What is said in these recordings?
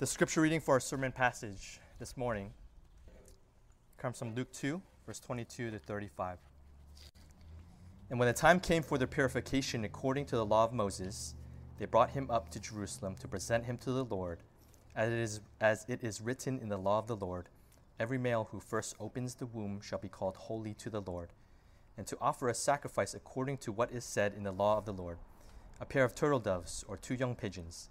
The scripture reading for our sermon passage this morning comes from Luke 2, verse 22 to 35. And when the time came for their purification according to the law of Moses, they brought him up to Jerusalem to present him to the Lord, as it is, as it is written in the law of the Lord Every male who first opens the womb shall be called holy to the Lord, and to offer a sacrifice according to what is said in the law of the Lord a pair of turtle doves or two young pigeons.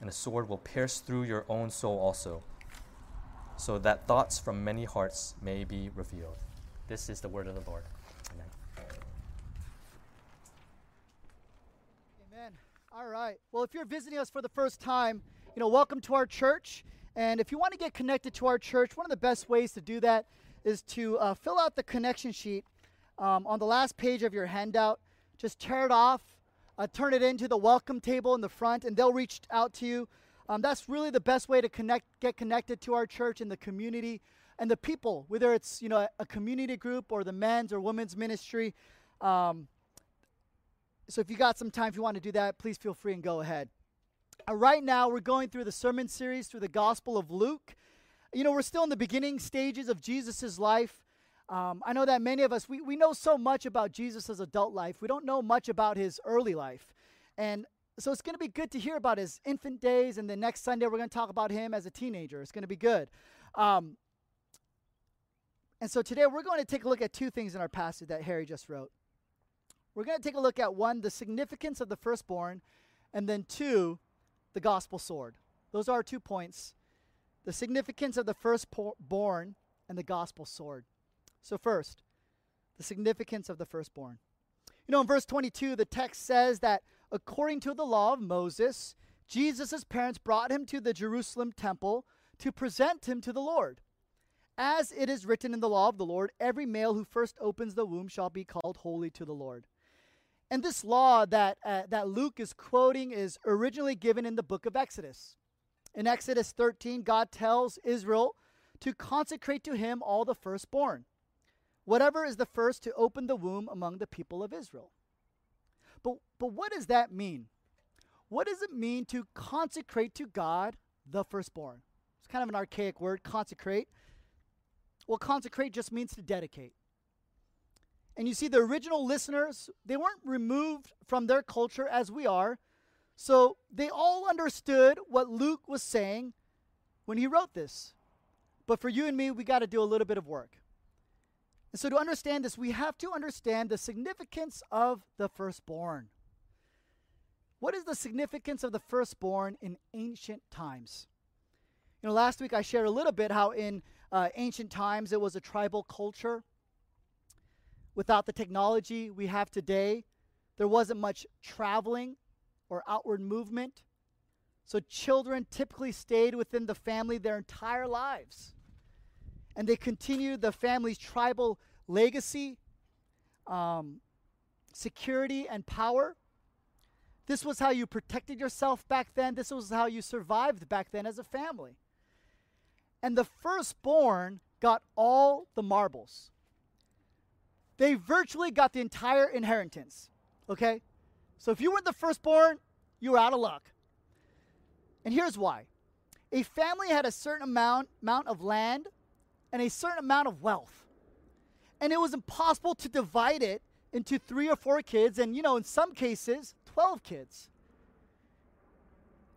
and a sword will pierce through your own soul also, so that thoughts from many hearts may be revealed. This is the word of the Lord. Amen. Amen. All right. Well, if you're visiting us for the first time, you know, welcome to our church. And if you want to get connected to our church, one of the best ways to do that is to uh, fill out the connection sheet um, on the last page of your handout. Just tear it off, uh, turn it into the welcome table in the front, and they'll reach out to you. Um, that's really the best way to connect, get connected to our church and the community and the people, whether it's you know a, community group or the men's or women's ministry. Um, so if you got some time, if you want to do that, please feel free and go ahead. Uh, right now, we're going through the sermon series through the Gospel of Luke. You know, we're still in the beginning stages of Jesus' life. Um, I know that many of us, we, we know so much about Jesus' adult life. We don't know much about his early life. And so it's going to be good to hear about his infant days. And the next Sunday, we're going to talk about him as a teenager. It's going to be good. Um, and so today, we're going to take a look at two things in our passage that Harry just wrote. We're going to take a look at one, the significance of the firstborn, and then two, the gospel sword. Those are our two points the significance of the firstborn and the gospel sword. So, first, the significance of the firstborn. You know, in verse 22, the text says that according to the law of Moses, Jesus' parents brought him to the Jerusalem temple to present him to the Lord. As it is written in the law of the Lord, every male who first opens the womb shall be called holy to the Lord. And this law that, uh, that Luke is quoting is originally given in the book of Exodus. In Exodus 13, God tells Israel to consecrate to him all the firstborn whatever is the first to open the womb among the people of Israel. But, but what does that mean? What does it mean to consecrate to God the firstborn? It's kind of an archaic word, consecrate. Well, consecrate just means to dedicate. And you see, the original listeners, they weren't removed from their culture as we are. So they all understood what Luke was saying when he wrote this. But for you and me, we got to do a little bit of work. And so, to understand this, we have to understand the significance of the firstborn. What is the significance of the firstborn in ancient times? You know, last week I shared a little bit how in uh, ancient times it was a tribal culture. Without the technology we have today, there wasn't much traveling or outward movement. So children typically stayed within the family their entire lives and they continued the family's tribal legacy, um, security, and power. This was how you protected yourself back then. This was how you survived back then as a family. And the firstborn got all the marbles. They virtually got the entire inheritance. Okay? So if you weren't the firstborn, you were out of luck. And here's why a family had a certain amount, amount of land and a certain amount of wealth. And it was impossible to divide it into three or four kids, and you know, in some cases, 12 kids.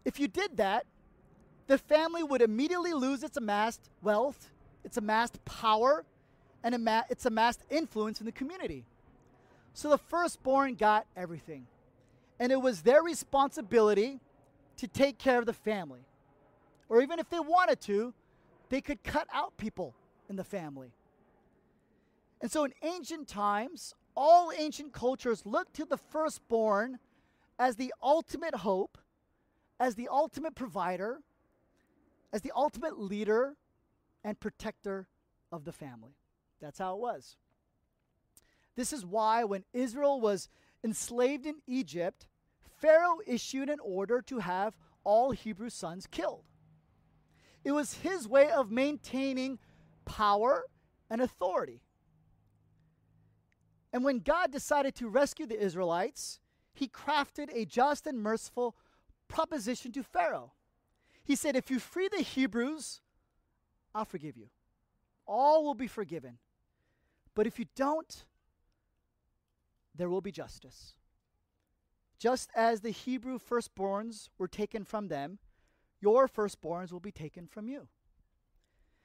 If you did that, the family would immediately lose its amassed wealth, its amassed power, and its amassed influence in the community. So the firstborn got everything. And it was their responsibility to take care of the family. Or even if they wanted to, they could cut out people in the family. And so in ancient times, all ancient cultures looked to the firstborn as the ultimate hope, as the ultimate provider, as the ultimate leader and protector of the family. That's how it was. This is why when Israel was enslaved in Egypt, Pharaoh issued an order to have all Hebrew sons killed. It was his way of maintaining power and authority. And when God decided to rescue the Israelites, he crafted a just and merciful proposition to Pharaoh. He said, If you free the Hebrews, I'll forgive you. All will be forgiven. But if you don't, there will be justice. Just as the Hebrew firstborns were taken from them, your firstborns will be taken from you.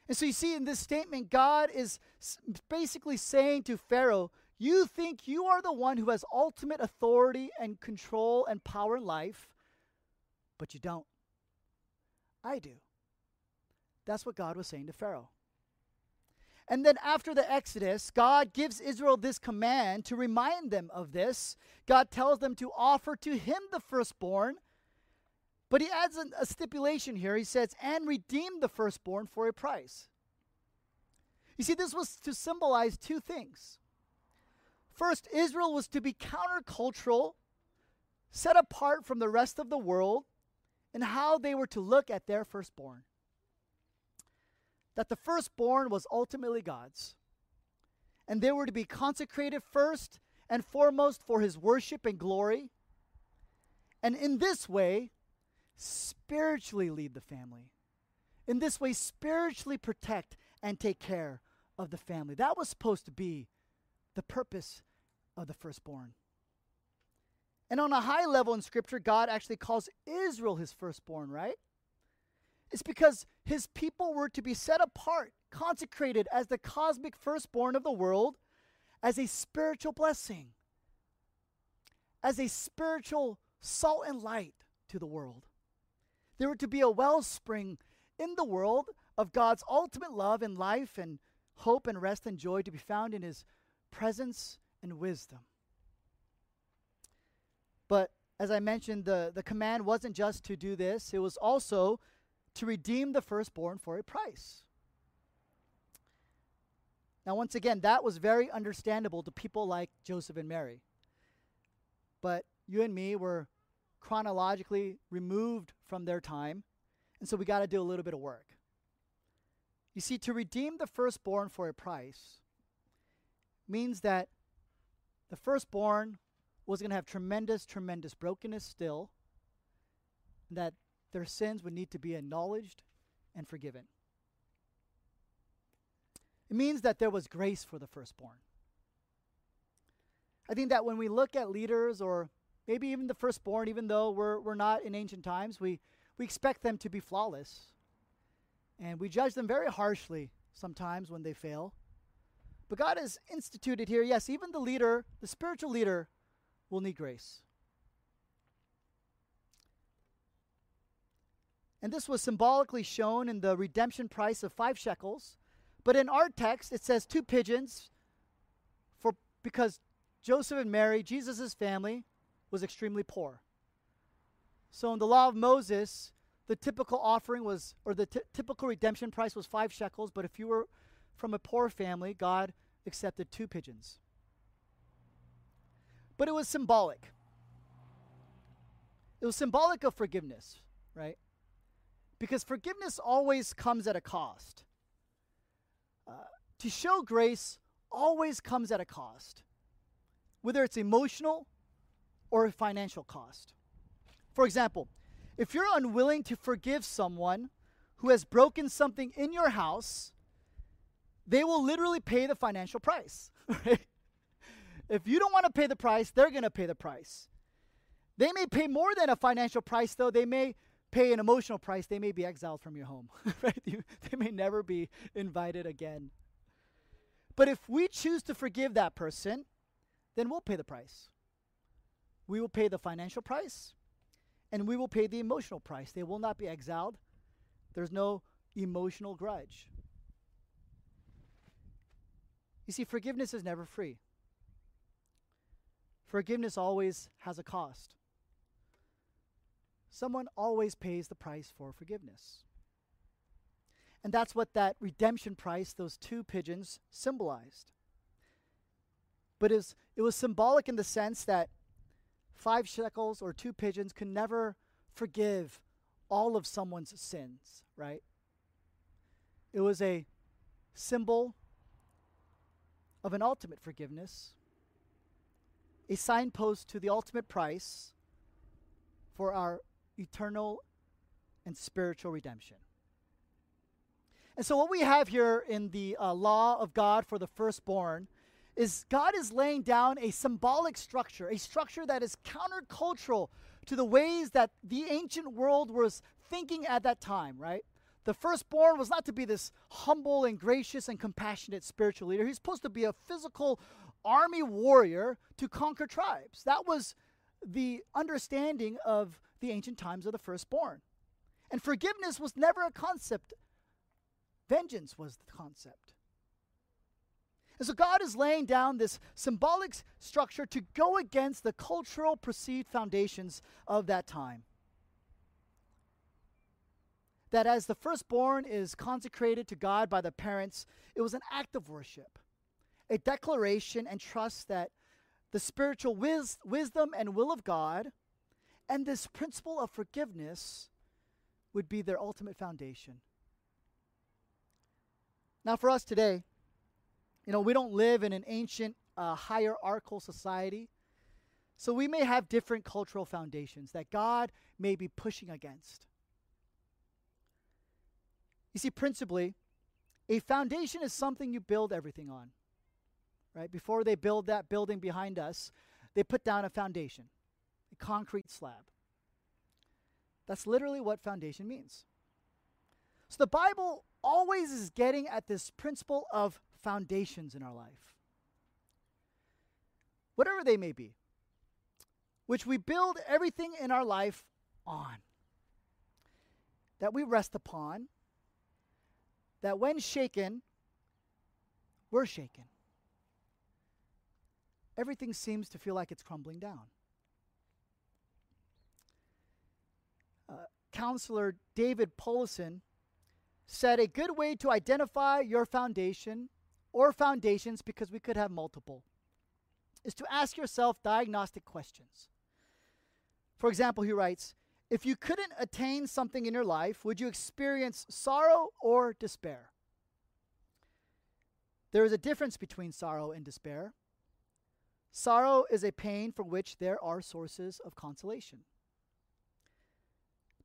And so you see in this statement, God is basically saying to Pharaoh, You think you are the one who has ultimate authority and control and power in life, but you don't. I do. That's what God was saying to Pharaoh. And then after the Exodus, God gives Israel this command to remind them of this. God tells them to offer to him the firstborn. But he adds a, a stipulation here. He says, and redeem the firstborn for a price. You see, this was to symbolize two things. First, Israel was to be countercultural, set apart from the rest of the world, and how they were to look at their firstborn that the firstborn was ultimately God's. And they were to be consecrated first and foremost for his worship and glory. And in this way, spiritually lead the family. In this way, spiritually protect and take care of the family. That was supposed to be the purpose of the firstborn. And on a high level in Scripture, God actually calls Israel his firstborn, right? It's because his people were to be set apart, consecrated as the cosmic firstborn of the world, as a spiritual blessing, as a spiritual salt and light to the world. They were to be a wellspring in the world of God's ultimate love and life and hope and rest and joy to be found in his presence and wisdom. But as I mentioned, the, the command wasn't just to do this, it was also to redeem the firstborn for a price. Now, once again, that was very understandable to people like Joseph and Mary. But you and me were chronologically removed from their time, and so we got to do a little bit of work. You see, to redeem the firstborn for a price means that the firstborn was going to have tremendous, tremendous brokenness still, that their sins would need to be acknowledged and forgiven. It means that there was grace for the firstborn. I think that when we look at leaders or maybe even the firstborn, even though we're, we're not in ancient times, we, we expect them to be flawless. And we judge them very harshly sometimes when they fail. But God has instituted here, yes, even the leader, the spiritual leader, will need grace. And this was symbolically shown in the redemption price of five shekels. But in our text, it says two pigeons for because Joseph and Mary, Jesus' family, was extremely poor. So in the law of Moses, the typical offering was, or the t- typical redemption price was five shekels, but if you were from a poor family, God accepted two pigeons. But it was symbolic. It was symbolic of forgiveness, right? Because forgiveness always comes at a cost. Uh, to show grace always comes at a cost, whether it's emotional or a financial cost. For example, if you're unwilling to forgive someone who has broken something in your house, they will literally pay the financial price. Right? If you don't want to pay the price, they're going to pay the price. They may pay more than a financial price, though. They may pay an emotional price, they may be exiled from your home. right? You, they may never be invited again. But if we choose to forgive that person, then we'll pay the price. We will pay the financial price, and we will pay the emotional price. They will not be exiled. There's no emotional grudge. You see, forgiveness is never free. Forgiveness always has a cost. Someone always pays the price for forgiveness. And that's what that redemption price, those two pigeons, symbolized. But it was, it was symbolic in the sense that five shekels or two pigeons can never forgive all of someone's sins, right? It was a symbol of an ultimate forgiveness, a signpost to the ultimate price for our eternal and spiritual redemption. And so, what we have here in the uh, law of God for the firstborn is God is laying down a symbolic structure, a structure that is countercultural to the ways that the ancient world was thinking at that time, right? The firstborn was not to be this humble and gracious and compassionate spiritual leader. He's supposed to be a physical army warrior to conquer tribes. That was the understanding of the ancient times of the firstborn. And forgiveness was never a concept, vengeance was the concept. And so God is laying down this symbolic structure to go against the cultural perceived foundations of that time. That as the firstborn is consecrated to God by the parents, it was an act of worship, a declaration and trust that the spiritual wis- wisdom and will of God and this principle of forgiveness would be their ultimate foundation. Now, for us today, you know, we don't live in an ancient uh, hierarchical society. So we may have different cultural foundations that God may be pushing against. You see, principally, a foundation is something you build everything on. Right? Before they build that building behind us, they put down a foundation a concrete slab. That's literally what foundation means. So the Bible always is getting at this principle of foundations in our life, whatever they may be, which we build everything in our life on, that we rest upon, that when shaken, we're shaken. Everything seems to feel like it's crumbling down. Uh, counselor David Powlison said a good way to identify your foundation or foundations, because we could have multiple, is to ask yourself diagnostic questions. For example, he writes If you couldn't attain something in your life, would you experience sorrow or despair? There is a difference between sorrow and despair. Sorrow is a pain for which there are sources of consolation.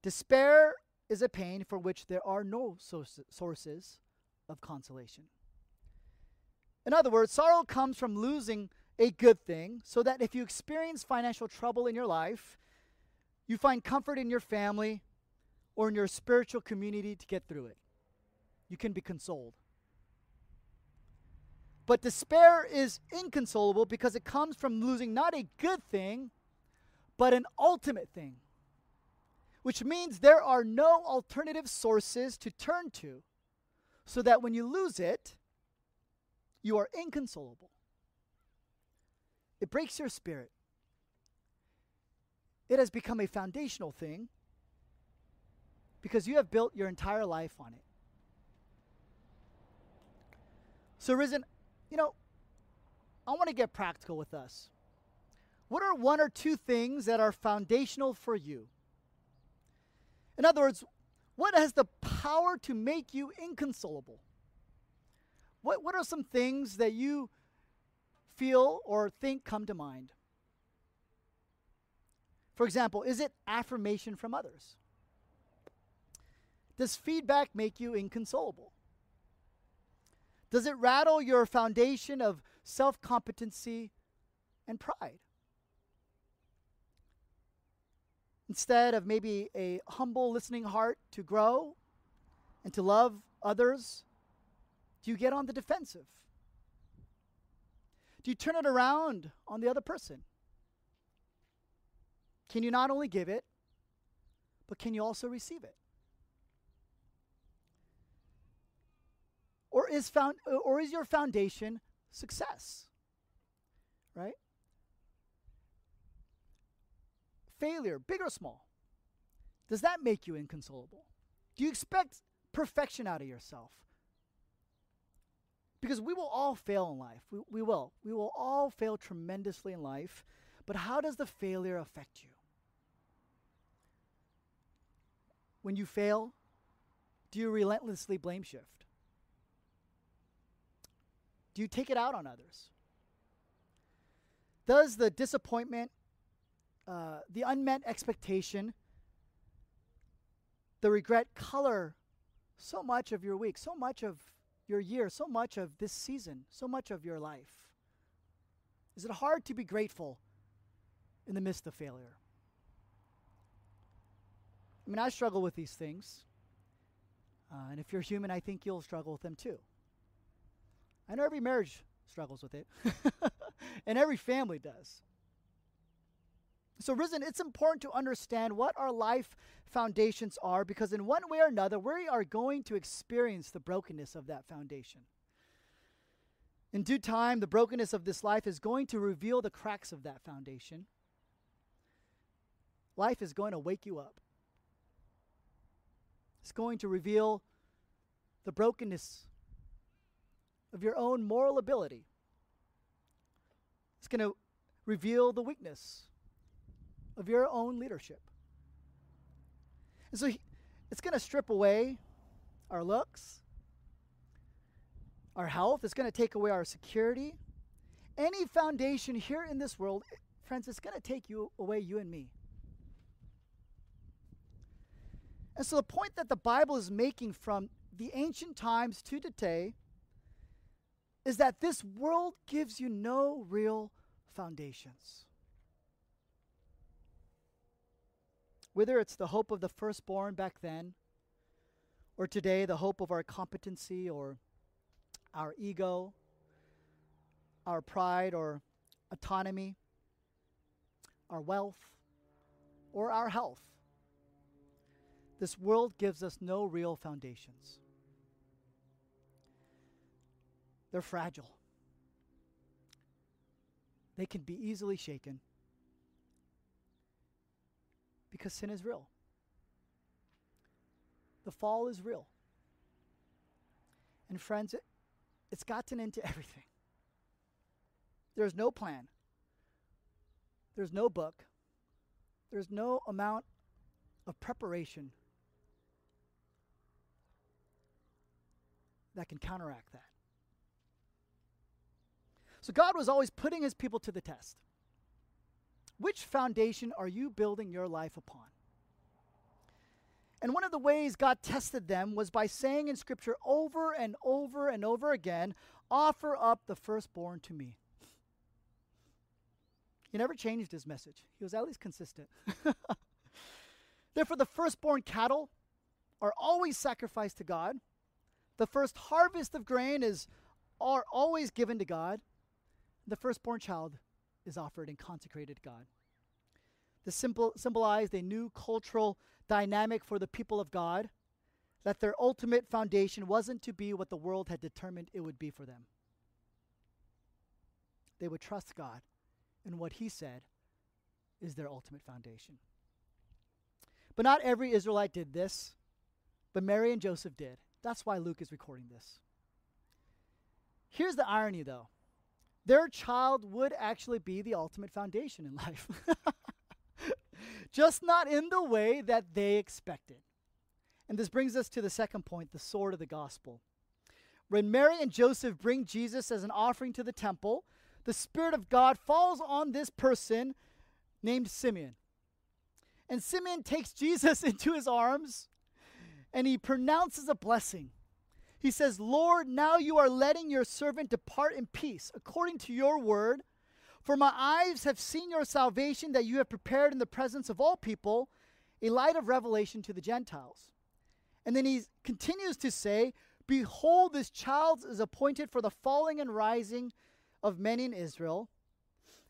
Despair is a pain for which there are no sources of consolation. In other words, sorrow comes from losing a good thing, so that if you experience financial trouble in your life, you find comfort in your family or in your spiritual community to get through it. You can be consoled. But despair is inconsolable because it comes from losing not a good thing, but an ultimate thing which means there are no alternative sources to turn to, so that when you lose it, you are inconsolable. It breaks your spirit. It has become a foundational thing because you have built your entire life on it. So, Risen, you know, I want to get practical with us. What are one or two things that are foundational for you? In other words, what has the power to make you inconsolable? What, what are some things that you feel or think come to mind? For example, is it affirmation from others? Does feedback make you inconsolable? Does it rattle your foundation of self competency and pride? Instead of maybe a humble listening heart to grow and to love others, do you get on the defensive? Do you turn it around on the other person? Can you not only give it, but can you also receive it? Or is found or is your foundation success? Right? Failure, big or small. Does that make you inconsolable? Do you expect perfection out of yourself? Because we will all fail in life. We, we will. We will all fail tremendously in life. But how does the failure affect you? When you fail, do you relentlessly blame shift? Do you take it out on others? Does the disappointment, uh, the unmet expectation, the regret color so much of your week, so much of your year, so much of this season, so much of your life? Is it hard to be grateful in the midst of failure? I mean, I struggle with these things. Uh, and if you're human, I think you'll struggle with them too. I know every marriage struggles with it, and every family does. So, Risen, it's important to understand what our life foundations are because, in one way or another, we are going to experience the brokenness of that foundation. In due time, the brokenness of this life is going to reveal the cracks of that foundation. Life is going to wake you up, it's going to reveal the brokenness of your own moral ability. It's going to reveal the weakness of your own leadership. And so it's going to strip away our looks, our health. It's going to take away our security. Any foundation here in this world, friends, it's going to take you away, you and me. And so the point that the Bible is making from the ancient times to today is that this world gives you no real foundations. Whether it's the hope of the firstborn back then, or today the hope of our competency or our ego, our pride or autonomy, our wealth, or our health. This world gives us no real foundations. They're fragile. They can be easily shaken because sin is real. The fall is real. And friends, it, it's gotten into everything. There's no plan. There's no book. There's no amount of preparation that can counteract that. So God was always putting his people to the test. Which foundation are you building your life upon? And one of the ways God tested them was by saying in Scripture over and over and over again, Offer up the firstborn to me. He never changed his message, he was at least consistent. Therefore, the firstborn cattle are always sacrificed to God. The first harvest of grain is are always given to God. The firstborn child is offered and consecrated to God. This symbol, symbolized a new cultural dynamic for the people of God, that their ultimate foundation wasn't to be what the world had determined it would be for them. They would trust God, and what He said is their ultimate foundation. But not every Israelite did this, but Mary and Joseph did. That's why Luke is recording this. Here's the irony, though their child would actually be the ultimate foundation in life. Just not in the way that they expected. And this brings us to the second point the sword of the gospel. When Mary and Joseph bring Jesus as an offering to the temple, the Spirit of God falls on this person named Simeon. And Simeon takes Jesus into his arms and he pronounces a blessing. He says, Lord, now you are letting your servant depart in peace according to your word. For my eyes have seen your salvation that you have prepared in the presence of all people, a light of revelation to the Gentiles. And then he continues to say, Behold, this child is appointed for the falling and rising of many in Israel.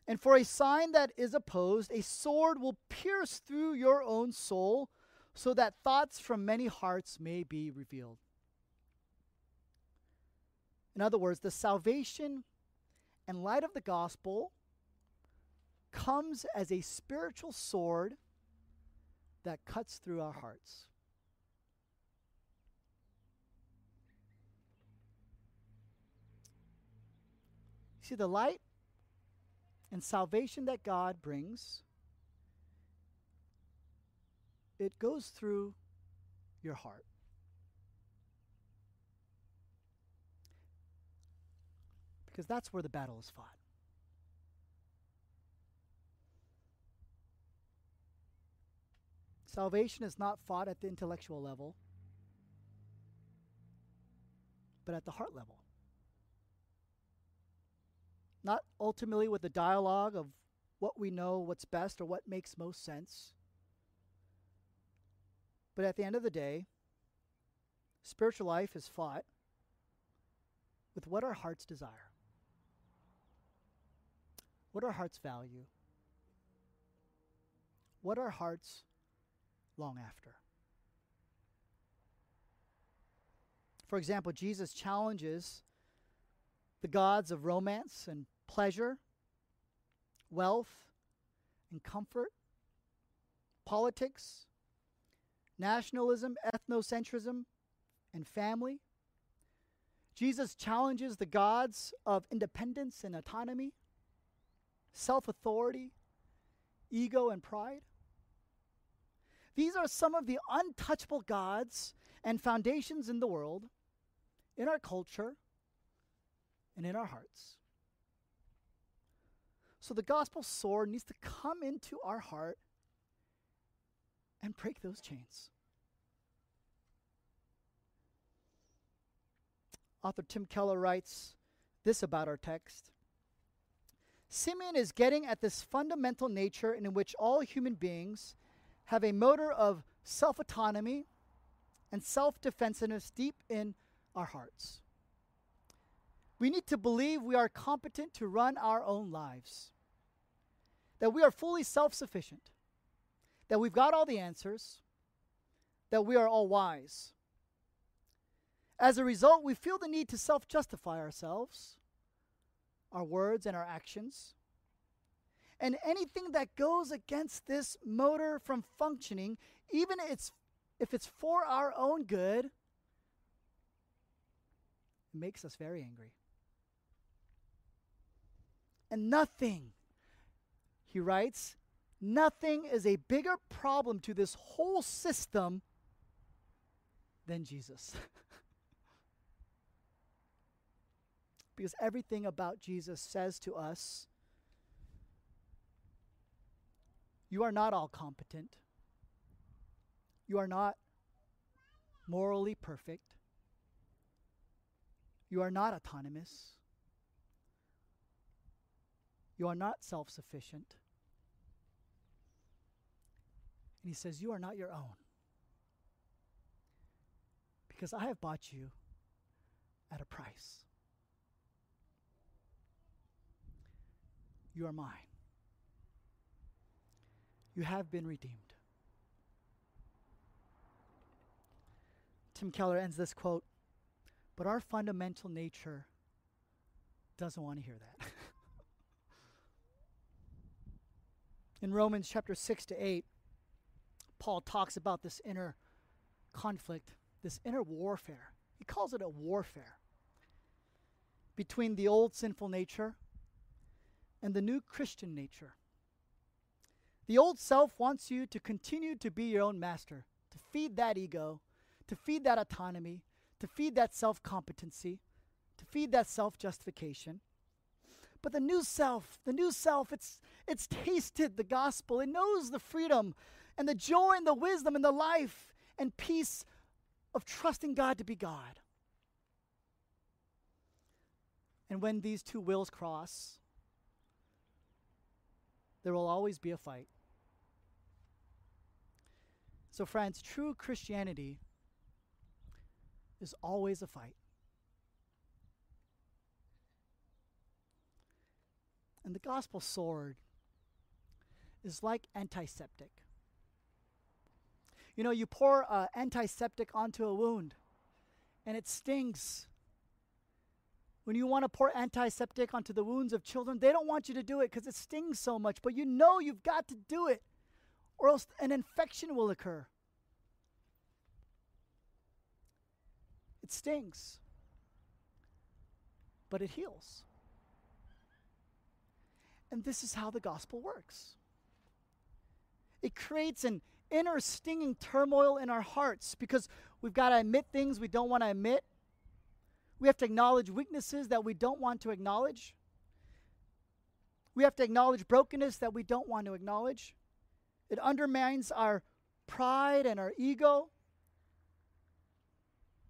And for a sign that is opposed, a sword will pierce through your own soul, so that thoughts from many hearts may be revealed. In other words, the salvation and light of the gospel comes as a spiritual sword that cuts through our hearts. See, the light and salvation that God brings, it goes through your heart. Because that's where the battle is fought. Salvation is not fought at the intellectual level, but at the heart level. Not ultimately with the dialogue of what we know, what's best, or what makes most sense. But at the end of the day, spiritual life is fought with what our hearts desire, what our hearts value, what our hearts long after. For example, Jesus challenges the gods of romance and pleasure, wealth, and comfort, politics, nationalism, ethnocentrism, and family. Jesus challenges the gods of independence and autonomy, self authority, ego, and pride. These are some of the untouchable gods and foundations in the world, in our culture, and in our hearts. So the gospel sword needs to come into our heart and break those chains. Author Tim Keller writes this about our text Simeon is getting at this fundamental nature in which all human beings have a motor of self autonomy and self defensiveness deep in our hearts. We need to believe we are competent to run our own lives that we are fully self sufficient, that we've got all the answers, that we are all wise. As a result, we feel the need to self justify ourselves, our words, and our actions. And anything that goes against this motor from functioning, even it's, if it's for our own good, makes us very angry. And nothing he writes, nothing is a bigger problem to this whole system than Jesus. because everything about Jesus says to us you are not all competent, you are not morally perfect, you are not autonomous, you are not self sufficient. And he says, You are not your own. Because I have bought you at a price. You are mine. You have been redeemed. Tim Keller ends this quote, but our fundamental nature doesn't want to hear that. In Romans chapter 6 to 8, Paul talks about this inner conflict, this inner warfare. He calls it a warfare between the old sinful nature and the new Christian nature. The old self wants you to continue to be your own master, to feed that ego, to feed that autonomy, to feed that self competency, to feed that self justification. But the new self, the new self, it's, it's tasted the gospel. It knows the freedom and the joy and the wisdom and the life and peace of trusting God to be God. And when these two wills cross, there will always be a fight. So, friends, true Christianity is always a fight. And the gospel sword is like antiseptic. You know, you pour uh, antiseptic onto a wound and it stings. When you want to pour antiseptic onto the wounds of children, they don't want you to do it because it stings so much, but you know you've got to do it or else an infection will occur. It stings, but it heals. And this is how the gospel works it creates an inner stinging turmoil in our hearts because we've got to admit things we don't want to admit. We have to acknowledge weaknesses that we don't want to acknowledge. We have to acknowledge brokenness that we don't want to acknowledge. It undermines our pride and our ego,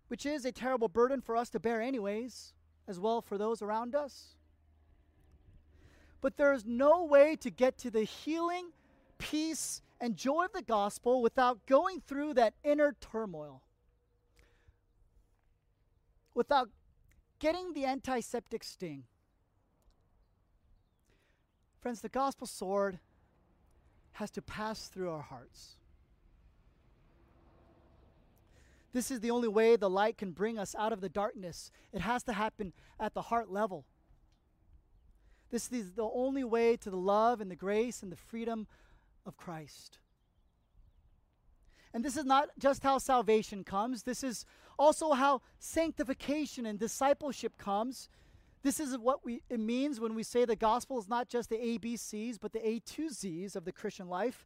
which is a terrible burden for us to bear, anyways, as well for those around us. But there is no way to get to the healing, peace, and joy of the gospel without going through that inner turmoil, without getting the antiseptic sting. Friends, the gospel sword has to pass through our hearts. This is the only way the light can bring us out of the darkness. It has to happen at the heart level. This is the only way to the love and the grace and the freedom of Christ. And this is not just how salvation comes, this is also how sanctification and discipleship comes. This is what we, it means when we say the gospel is not just the ABCs, but the A to Zs of the Christian life.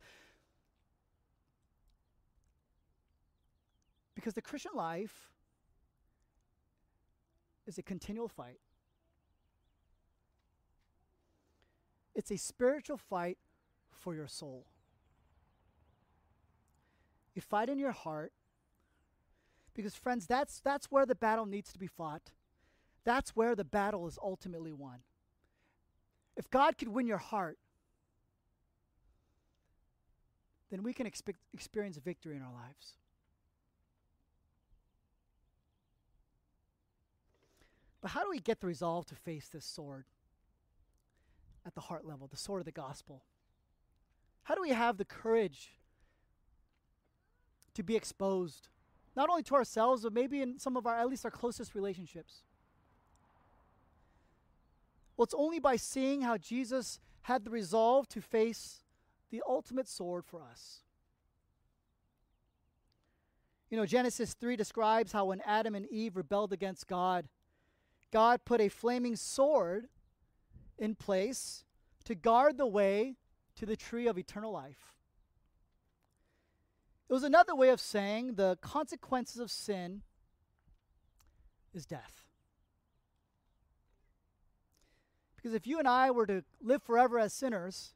Because the Christian life is a continual fight. It's a spiritual fight for your soul. You fight in your heart because friends, that's that's where the battle needs to be fought. That's where the battle is ultimately won. If God could win your heart, then we can expect, experience victory in our lives. But how do we get the resolve to face this sword at the heart level, the sword of the gospel? How do we have the courage to be exposed, not only to ourselves, but maybe in some of our, at least our closest relationships? Well, it's only by seeing how Jesus had the resolve to face the ultimate sword for us. You know, Genesis 3 describes how when Adam and Eve rebelled against God, God put a flaming sword in place to guard the way to the tree of eternal life. It was another way of saying the consequences of sin is death. Because if you and I were to live forever as sinners,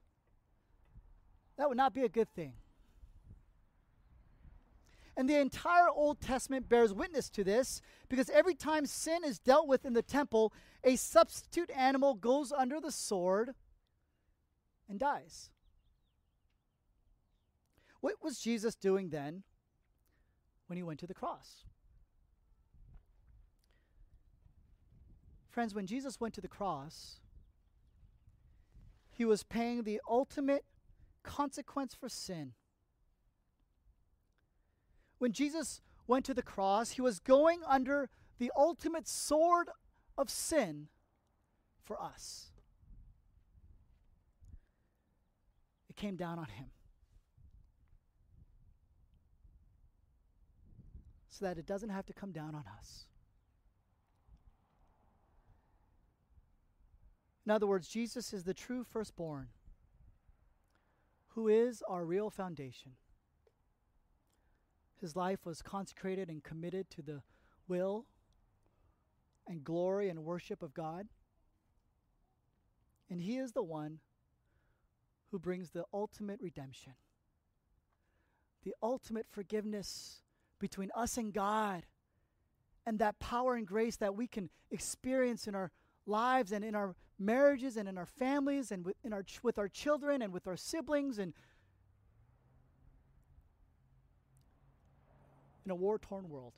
that would not be a good thing. And the entire Old Testament bears witness to this because every time sin is dealt with in the temple, a substitute animal goes under the sword and dies. What was Jesus doing then when he went to the cross? Friends, when Jesus went to the cross, he was paying the ultimate consequence for sin. When Jesus went to the cross, he was going under the ultimate sword of sin for us. It came down on him. So that it doesn't have to come down on us. In other words, Jesus is the true firstborn, who is our real foundation. His life was consecrated and committed to the will and glory and worship of God. And He is the one who brings the ultimate redemption, the ultimate forgiveness between us and God and that power and grace that we can experience in our lives and in our marriages and in our families and with, in our ch- with our children and with our siblings and in a war torn world.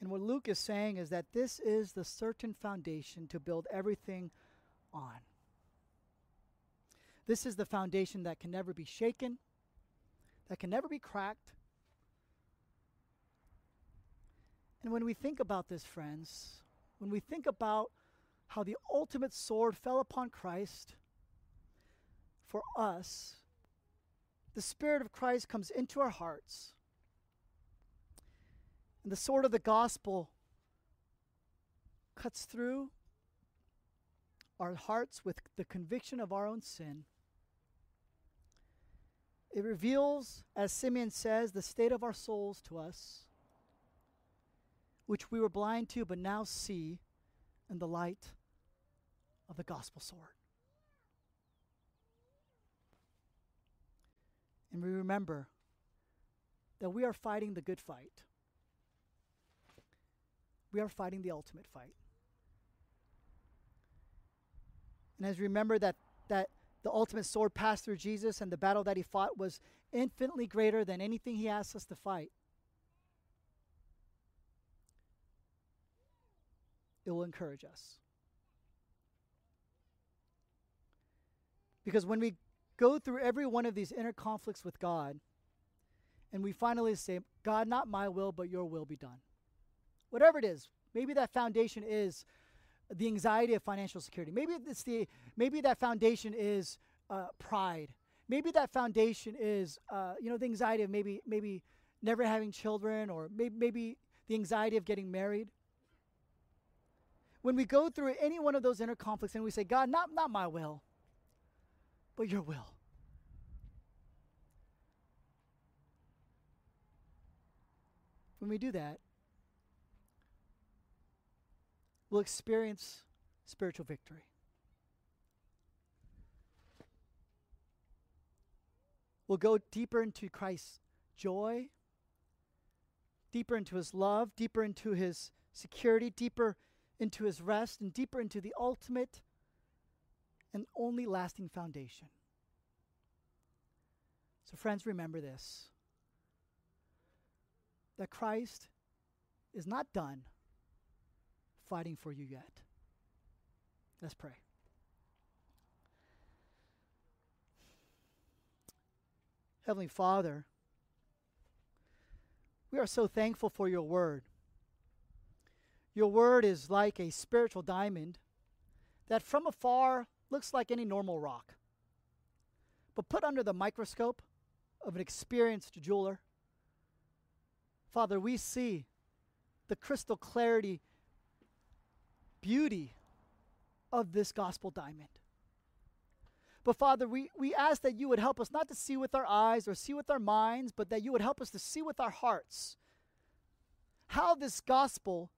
And what Luke is saying is that this is the certain foundation to build everything on. This is the foundation that can never be shaken, that can never be cracked. And when we think about this, friends, when we think about how the ultimate sword fell upon Christ for us, the Spirit of Christ comes into our hearts. And the sword of the gospel cuts through our hearts with the conviction of our own sin. It reveals, as Simeon says, the state of our souls to us, which we were blind to but now see in the light of the gospel sword. And we remember that we are fighting the good fight. We are fighting the ultimate fight. And as we remember that that the ultimate sword passed through Jesus and the battle that he fought was infinitely greater than anything he asked us to fight. It will encourage us. Because when we go through every one of these inner conflicts with God, and we finally say, God, not my will, but your will be done. Whatever it is, maybe that foundation is the anxiety of financial security. Maybe it's the maybe that foundation is uh, pride. Maybe that foundation is uh, you know the anxiety of maybe maybe never having children or maybe maybe the anxiety of getting married. When we go through any one of those inner conflicts and we say, God, not not my will, but your will. When we do that, will experience spiritual victory. We'll go deeper into Christ's joy, deeper into his love, deeper into his security, deeper into his rest, and deeper into the ultimate and only lasting foundation. So, friends, remember this that Christ is not done fighting for you yet. Let's pray. Heavenly Father, we are so thankful for your word. Your word is like a spiritual diamond that from afar looks like any normal rock. But put under the microscope of an experienced jeweler, Father, we see the crystal clarity beauty of this gospel diamond. But Father, we, we ask that you would help us not to see with our eyes or see with our minds, but that you would help us to see with our hearts how this gospel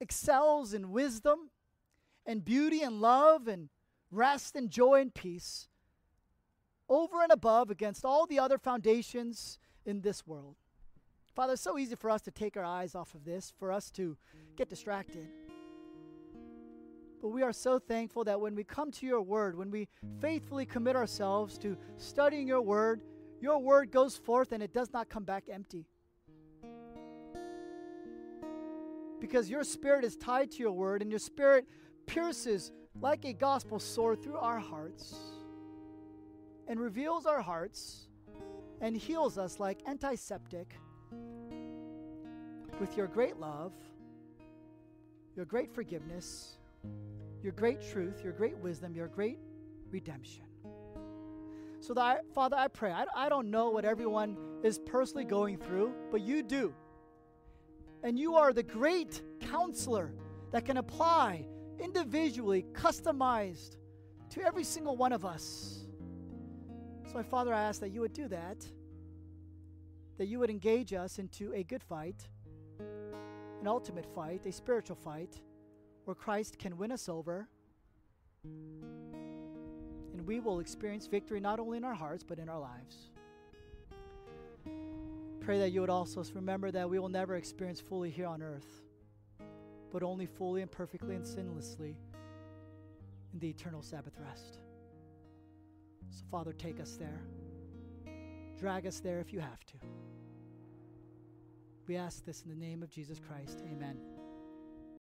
excels in wisdom and beauty and love and rest and joy and peace over and above against all the other foundations in this world. Father, it's so easy for us to take our eyes off of this, for us to get distracted. But we are so thankful that when we come to your word, when we faithfully commit ourselves to studying your word, your word goes forth and it does not come back empty. Because your spirit is tied to your word and your spirit pierces like a gospel sword through our hearts and reveals our hearts and heals us like antiseptic with your great love, your great forgiveness, your great truth, your great wisdom, your great redemption. So, that I, Father, I pray, I, I don't know what everyone is personally going through, but you do. And you are the great counselor that can apply individually, customized to every single one of us. So, my Father, I ask that you would do that, that you would engage us into a good fight an ultimate fight, a spiritual fight, where Christ can win us over and and we will experience victory not only in our hearts, but in our lives. Pray that you would also remember that we will never experience fully here on earth, but only fully and perfectly and sinlessly in the eternal Sabbath rest. So, Father, take us there. Drag us there if you have to. We ask this in the name of Jesus Christ. Amen.